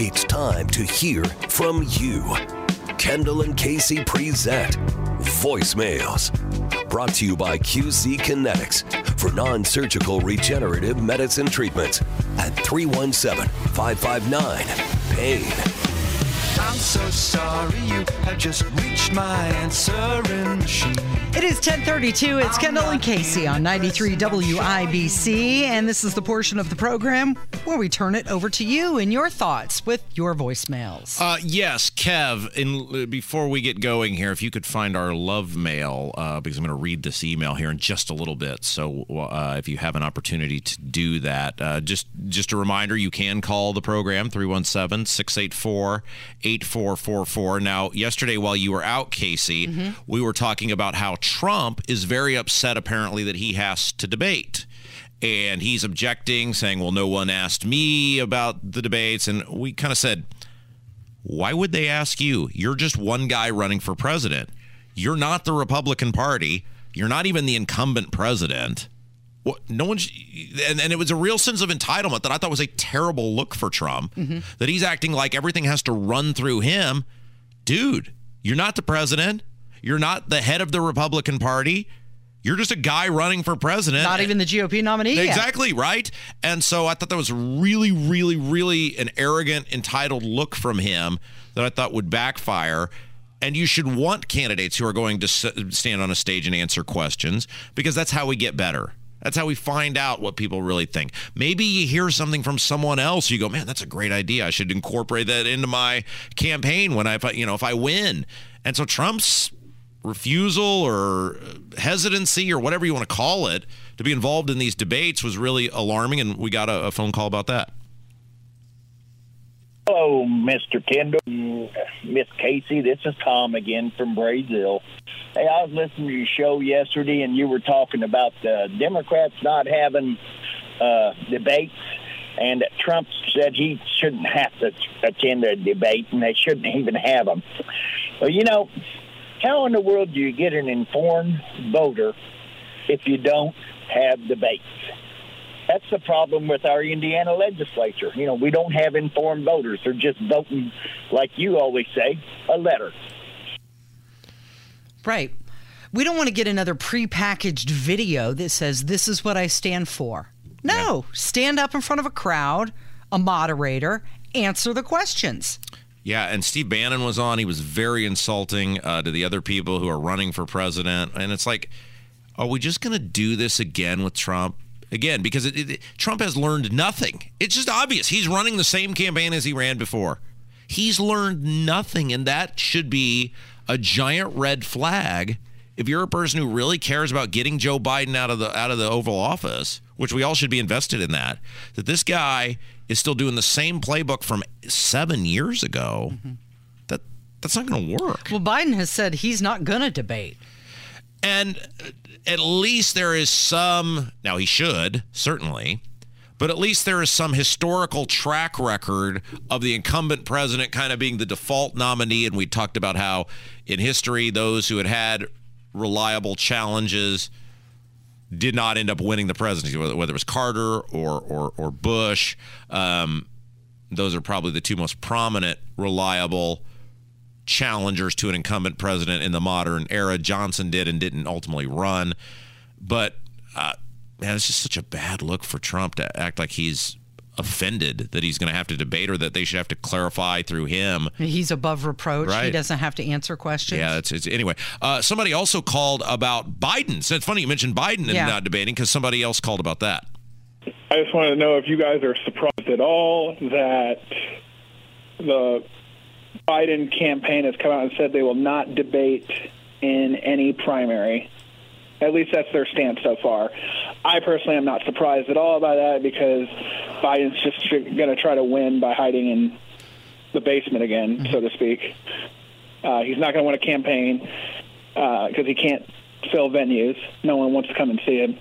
It's time to hear from you. Kendall and Casey present Voicemails. Brought to you by QC Kinetics for non surgical regenerative medicine treatments at 317 559 PAIN. I'm so sorry you have just reached my answering machine. It is 1032. It's Kendall and Casey on 93 WIBC. And this is the portion of the program where we turn it over to you and your thoughts with your voicemails. Uh, yes, Kev. In, uh, before we get going here, if you could find our love mail, uh, because I'm going to read this email here in just a little bit. So uh, if you have an opportunity to do that, uh, just just a reminder, you can call the program 317 684 8444. Now, yesterday while you were out, Casey, mm-hmm. we were talking about how Trump is very upset apparently that he has to debate. And he's objecting, saying, well, no one asked me about the debates. And we kind of said, why would they ask you? You're just one guy running for president. You're not the Republican Party. You're not even the incumbent president. What, no one, and, and it was a real sense of entitlement that I thought was a terrible look for Trump. Mm-hmm. That he's acting like everything has to run through him. Dude, you're not the president. You're not the head of the Republican Party. You're just a guy running for president. Not even the GOP nominee. Exactly, yet. right? And so I thought that was really, really, really an arrogant, entitled look from him that I thought would backfire. And you should want candidates who are going to stand on a stage and answer questions because that's how we get better. That's how we find out what people really think. Maybe you hear something from someone else, you go, "Man, that's a great idea. I should incorporate that into my campaign when I, you know, if I win." And so Trump's refusal or hesitancy or whatever you want to call it to be involved in these debates was really alarming, and we got a, a phone call about that. Hello, Mr. Kendall, Miss Casey. This is Tom again from Brazil. Hey, I was listening to your show yesterday, and you were talking about the Democrats not having uh, debates, and that Trump said he shouldn't have to attend a debate, and they shouldn't even have them. Well, you know, how in the world do you get an informed voter if you don't have debates? That's the problem with our Indiana legislature. You know, we don't have informed voters. They're just voting, like you always say, a letter. Right. We don't want to get another prepackaged video that says, this is what I stand for. No, yeah. stand up in front of a crowd, a moderator, answer the questions. Yeah, and Steve Bannon was on. He was very insulting uh, to the other people who are running for president. And it's like, are we just going to do this again with Trump? Again, because it, it, Trump has learned nothing. It's just obvious. He's running the same campaign as he ran before. He's learned nothing, and that should be a giant red flag if you're a person who really cares about getting Joe Biden out of the out of the Oval Office, which we all should be invested in that. That this guy is still doing the same playbook from seven years ago, mm-hmm. that that's not going to work. Well, Biden has said he's not going to debate. And at least there is some, now he should, certainly, but at least there is some historical track record of the incumbent president kind of being the default nominee. And we talked about how in history, those who had had reliable challenges did not end up winning the presidency, whether it was Carter or or, or Bush. Um, those are probably the two most prominent, reliable challengers to an incumbent president in the modern era. Johnson did and didn't ultimately run, but uh, man, it's just such a bad look for Trump to act like he's offended that he's going to have to debate or that they should have to clarify through him. He's above reproach. Right. He doesn't have to answer questions. Yeah, it's, it's anyway. Uh, somebody also called about Biden. So it's funny you mentioned Biden and yeah. not debating because somebody else called about that. I just wanted to know if you guys are surprised at all that the Biden campaign has come out and said they will not debate in any primary. At least that's their stance so far. I personally am not surprised at all by that because Biden's just going to try to win by hiding in the basement again, so to speak. Uh, he's not going to win a campaign because he can't fill venues. No one wants to come and see him.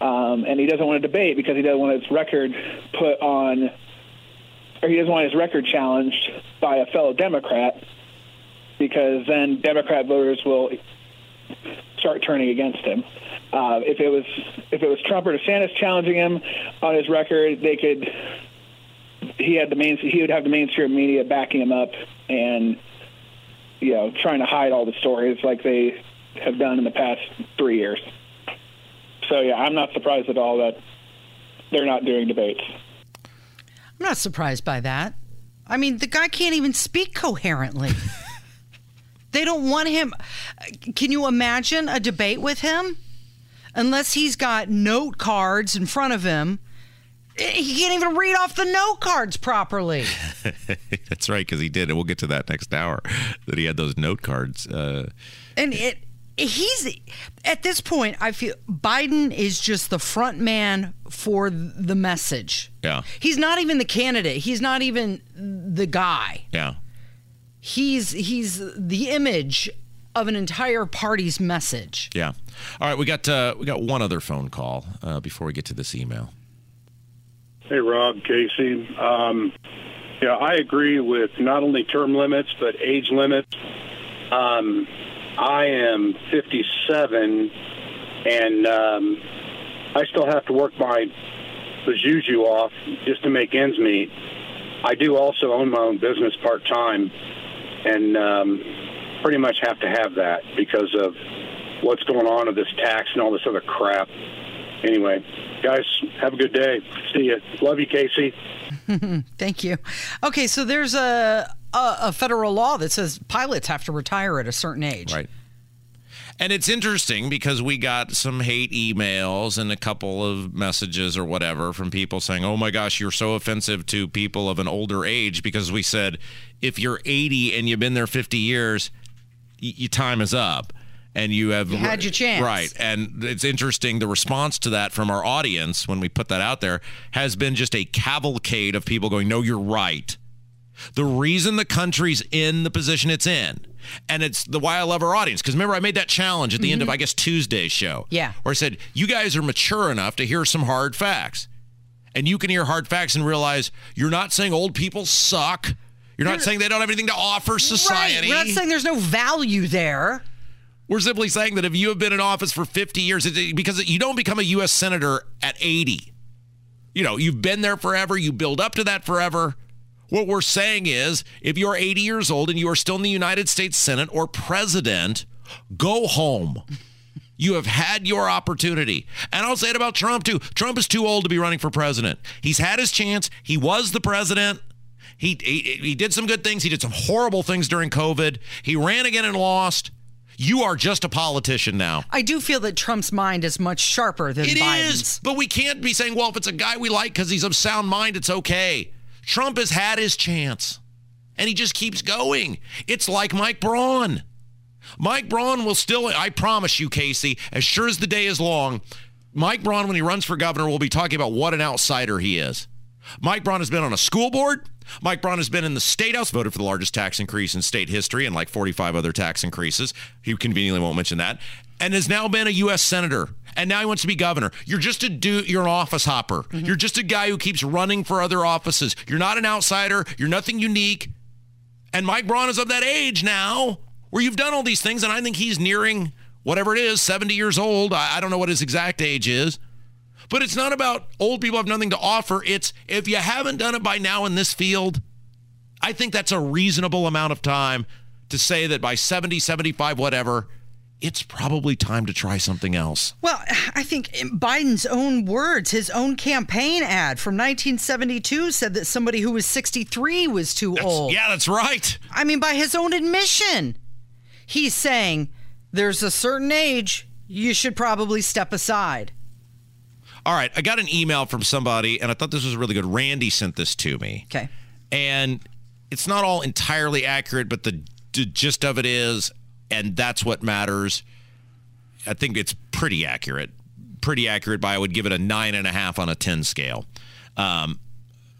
Um, and he doesn't want to debate because he doesn't want his record put on, or he doesn't want his record challenged by a fellow Democrat because then Democrat voters will start turning against him. Uh, if it was if it was Trump or DeSantis challenging him on his record, they could. He had the main. He would have the mainstream media backing him up, and you know, trying to hide all the stories like they have done in the past three years. So yeah, I'm not surprised at all that they're not doing debates. I'm not surprised by that. I mean, the guy can't even speak coherently. they don't want him. Can you imagine a debate with him? Unless he's got note cards in front of him, he can't even read off the note cards properly. That's right, because he did. And we'll get to that next hour. That he had those note cards. Uh, and it he's at this point i feel biden is just the front man for the message Yeah. he's not even the candidate he's not even the guy yeah. he's he's the image of an entire party's message Yeah. All right, we got uh, we got one other phone call uh, before we get to this email. Hey, Rob, Casey. Um, yeah, I agree with not only term limits but age limits. Um, I am 57, and um, I still have to work my juju off just to make ends meet. I do also own my own business part time, and um, pretty much have to have that because of what's going on with this tax and all this other crap. Anyway, guys, have a good day. See you. Love you, Casey. thank you okay so there's a, a a federal law that says pilots have to retire at a certain age Right. And it's interesting because we got some hate emails and a couple of messages or whatever from people saying, "Oh my gosh, you're so offensive to people of an older age," because we said if you're 80 and you've been there 50 years, y- your time is up. And you have You had your chance. right? And it's interesting. The response to that from our audience when we put that out there has been just a cavalcade of people going, "No, you're right." The reason the country's in the position it's in, and it's the why I love our audience. Because remember, I made that challenge at the end of I guess Tuesday's show. Mm-hmm. Yeah. where I said you guys are mature enough to hear some hard facts, and you can hear hard facts and realize you're not saying old people suck. You're not saying they don't have anything to offer society. right we're not saying there's no value there We're simply saying that if you have been in office for 50 years, it- because you don't become a U.S. senator at 80. You know, you've been there forever. You build up to that forever. What we're saying is if you're 80 years old and you are still in the United States Senate or president, go home. You have had your opportunity. And I'll say it about Trump too. Trump is too old to be running for president. He's had his chance. He was the president. He, he, he did some good things. He did some horrible things during COVID. He ran again and lost. You are just a politician now. i do feel that trump's mind is much sharper than It is, biden's but we can't be saying, well, if it's a guy we like because he's of sound mind, it's okay. Trump has had his chance, and he just keeps going. It's like Mike Braun. Mike Braun will still, I promise you, Casey, as sure as the day is long, Mike Braun, when he runs for governor, will be talking about what an outsider he is. Mike Braun has been on a school board. Mike Braun has been in the state house, voted for the largest tax increase in state history and like 45 other tax increases. He conveniently won't mention that. And has now been a U.S. senator. And now he wants to be governor. You're just a dude, you're an office hopper. Mm-hmm. You're just a guy who keeps running for other offices. You're not an outsider. You're nothing unique. And Mike Braun is of that age now where you've done all these things. And I think he's nearing whatever it is, 70 years old. I, I don't know what his exact age is. But it's not about old people have nothing to offer. It's if you haven't done it by now in this field, I think that's a reasonable amount of time to say that by 70, 75, whatever, it's probably time to try something else. Well, I think Biden's own words, his own campaign ad from 1972 said that somebody who was 63 was too That's- old. yeah, that's right. I mean, by his own admission, he's saying there's a certain age you should probably step aside. All right, I got an email from somebody, and I thought this was really good. Randy sent this to me. Okay. and it's not all entirely accurate, but the, the gist of it is, and that's what matters. I think it's pretty accurate. Pretty accurate by I would give it a nine and a half on a ten scale. Um,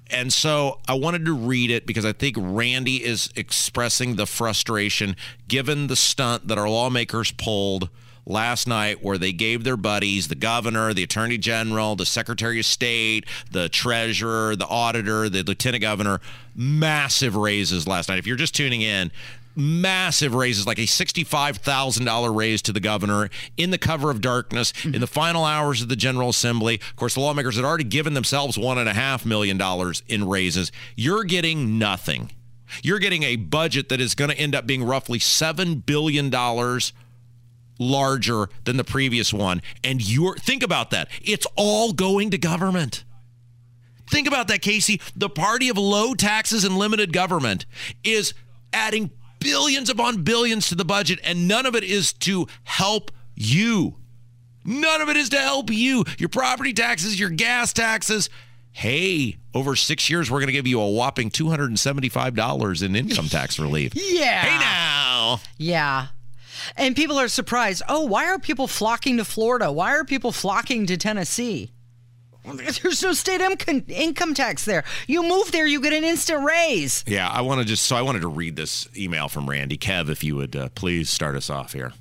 and so I wanted to read it because I think Randy is expressing the frustration given the stunt that our lawmakers pulled last night where they gave their buddies, the governor, the attorney general, the secretary of state, the treasurer, the auditor, the lieutenant governor, massive raises last night. If you're just tuning in, massive raises, like a $65,000 raise to the governor in the cover of darkness mm-hmm. in the final hours of the General Assembly. Of course, the lawmakers had already given themselves $1.5 million in raises. You're getting nothing. You're getting a budget that is going to end up being roughly $7 billion larger than the previous one. And you're, think about that. It's all going to government. Think about that, Casey. The party of low taxes and limited government is adding billions upon billions to the budget, and none of it is to help you. None of it is to help you. Your property taxes, your gas taxes. Hey, over six years, we're going to give you a whopping $275 in income tax relief. Yeah. Hey now. Yeah. And people are surprised. Oh, why are people flocking to Florida? Why are people flocking to Tennessee? There's no state income tax there. You move there, you get an instant raise. Yeah, I want to just so I wanted to read this email from Randy. Kev, if you would uh, please start us off here.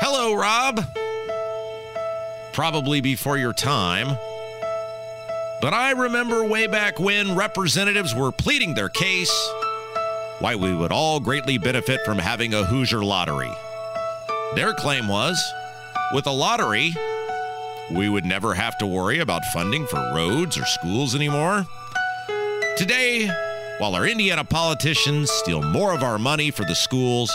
Hello, Rob. Probably before your time. But I remember way back when representatives were pleading their case why we would all greatly benefit from having a Hoosier lottery. Their claim was with a lottery, we would never have to worry about funding for roads or schools anymore. Today, while our Indiana politicians steal more of our money for the schools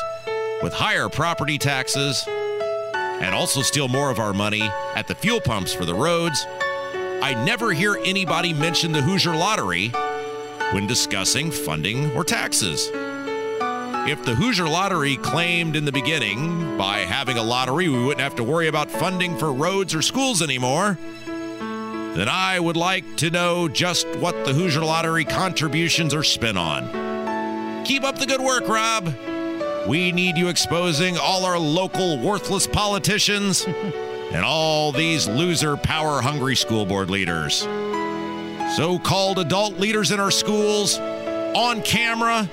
with higher property taxes and also steal more of our money at the fuel pumps for the roads, I never hear anybody mention the Hoosier lottery when discussing funding or taxes. If the Hoosier Lottery claimed in the beginning by having a lottery we wouldn't have to worry about funding for roads or schools anymore, then I would like to know just what the Hoosier Lottery contributions are spent on. Keep up the good work, Rob. We need you exposing all our local worthless politicians and all these loser power hungry school board leaders. So called adult leaders in our schools on camera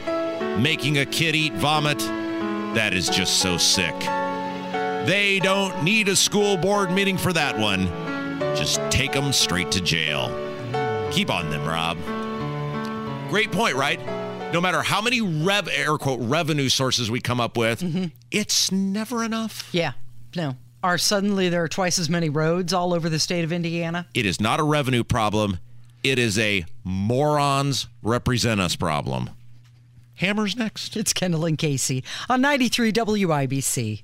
making a kid eat vomit. That is just so sick. They don't need a school board meeting for that one. Just take them straight to jail. Keep on them, Rob. Great point, right? No matter how many rev air quote revenue sources we come up with, mm-hmm. it's never enough. Yeah. No. Are suddenly there are twice as many roads all over the state of Indiana? It is not a revenue problem. It is a morons represent us problem. Hammers next. It's Kendall and Casey on 93 WIBC.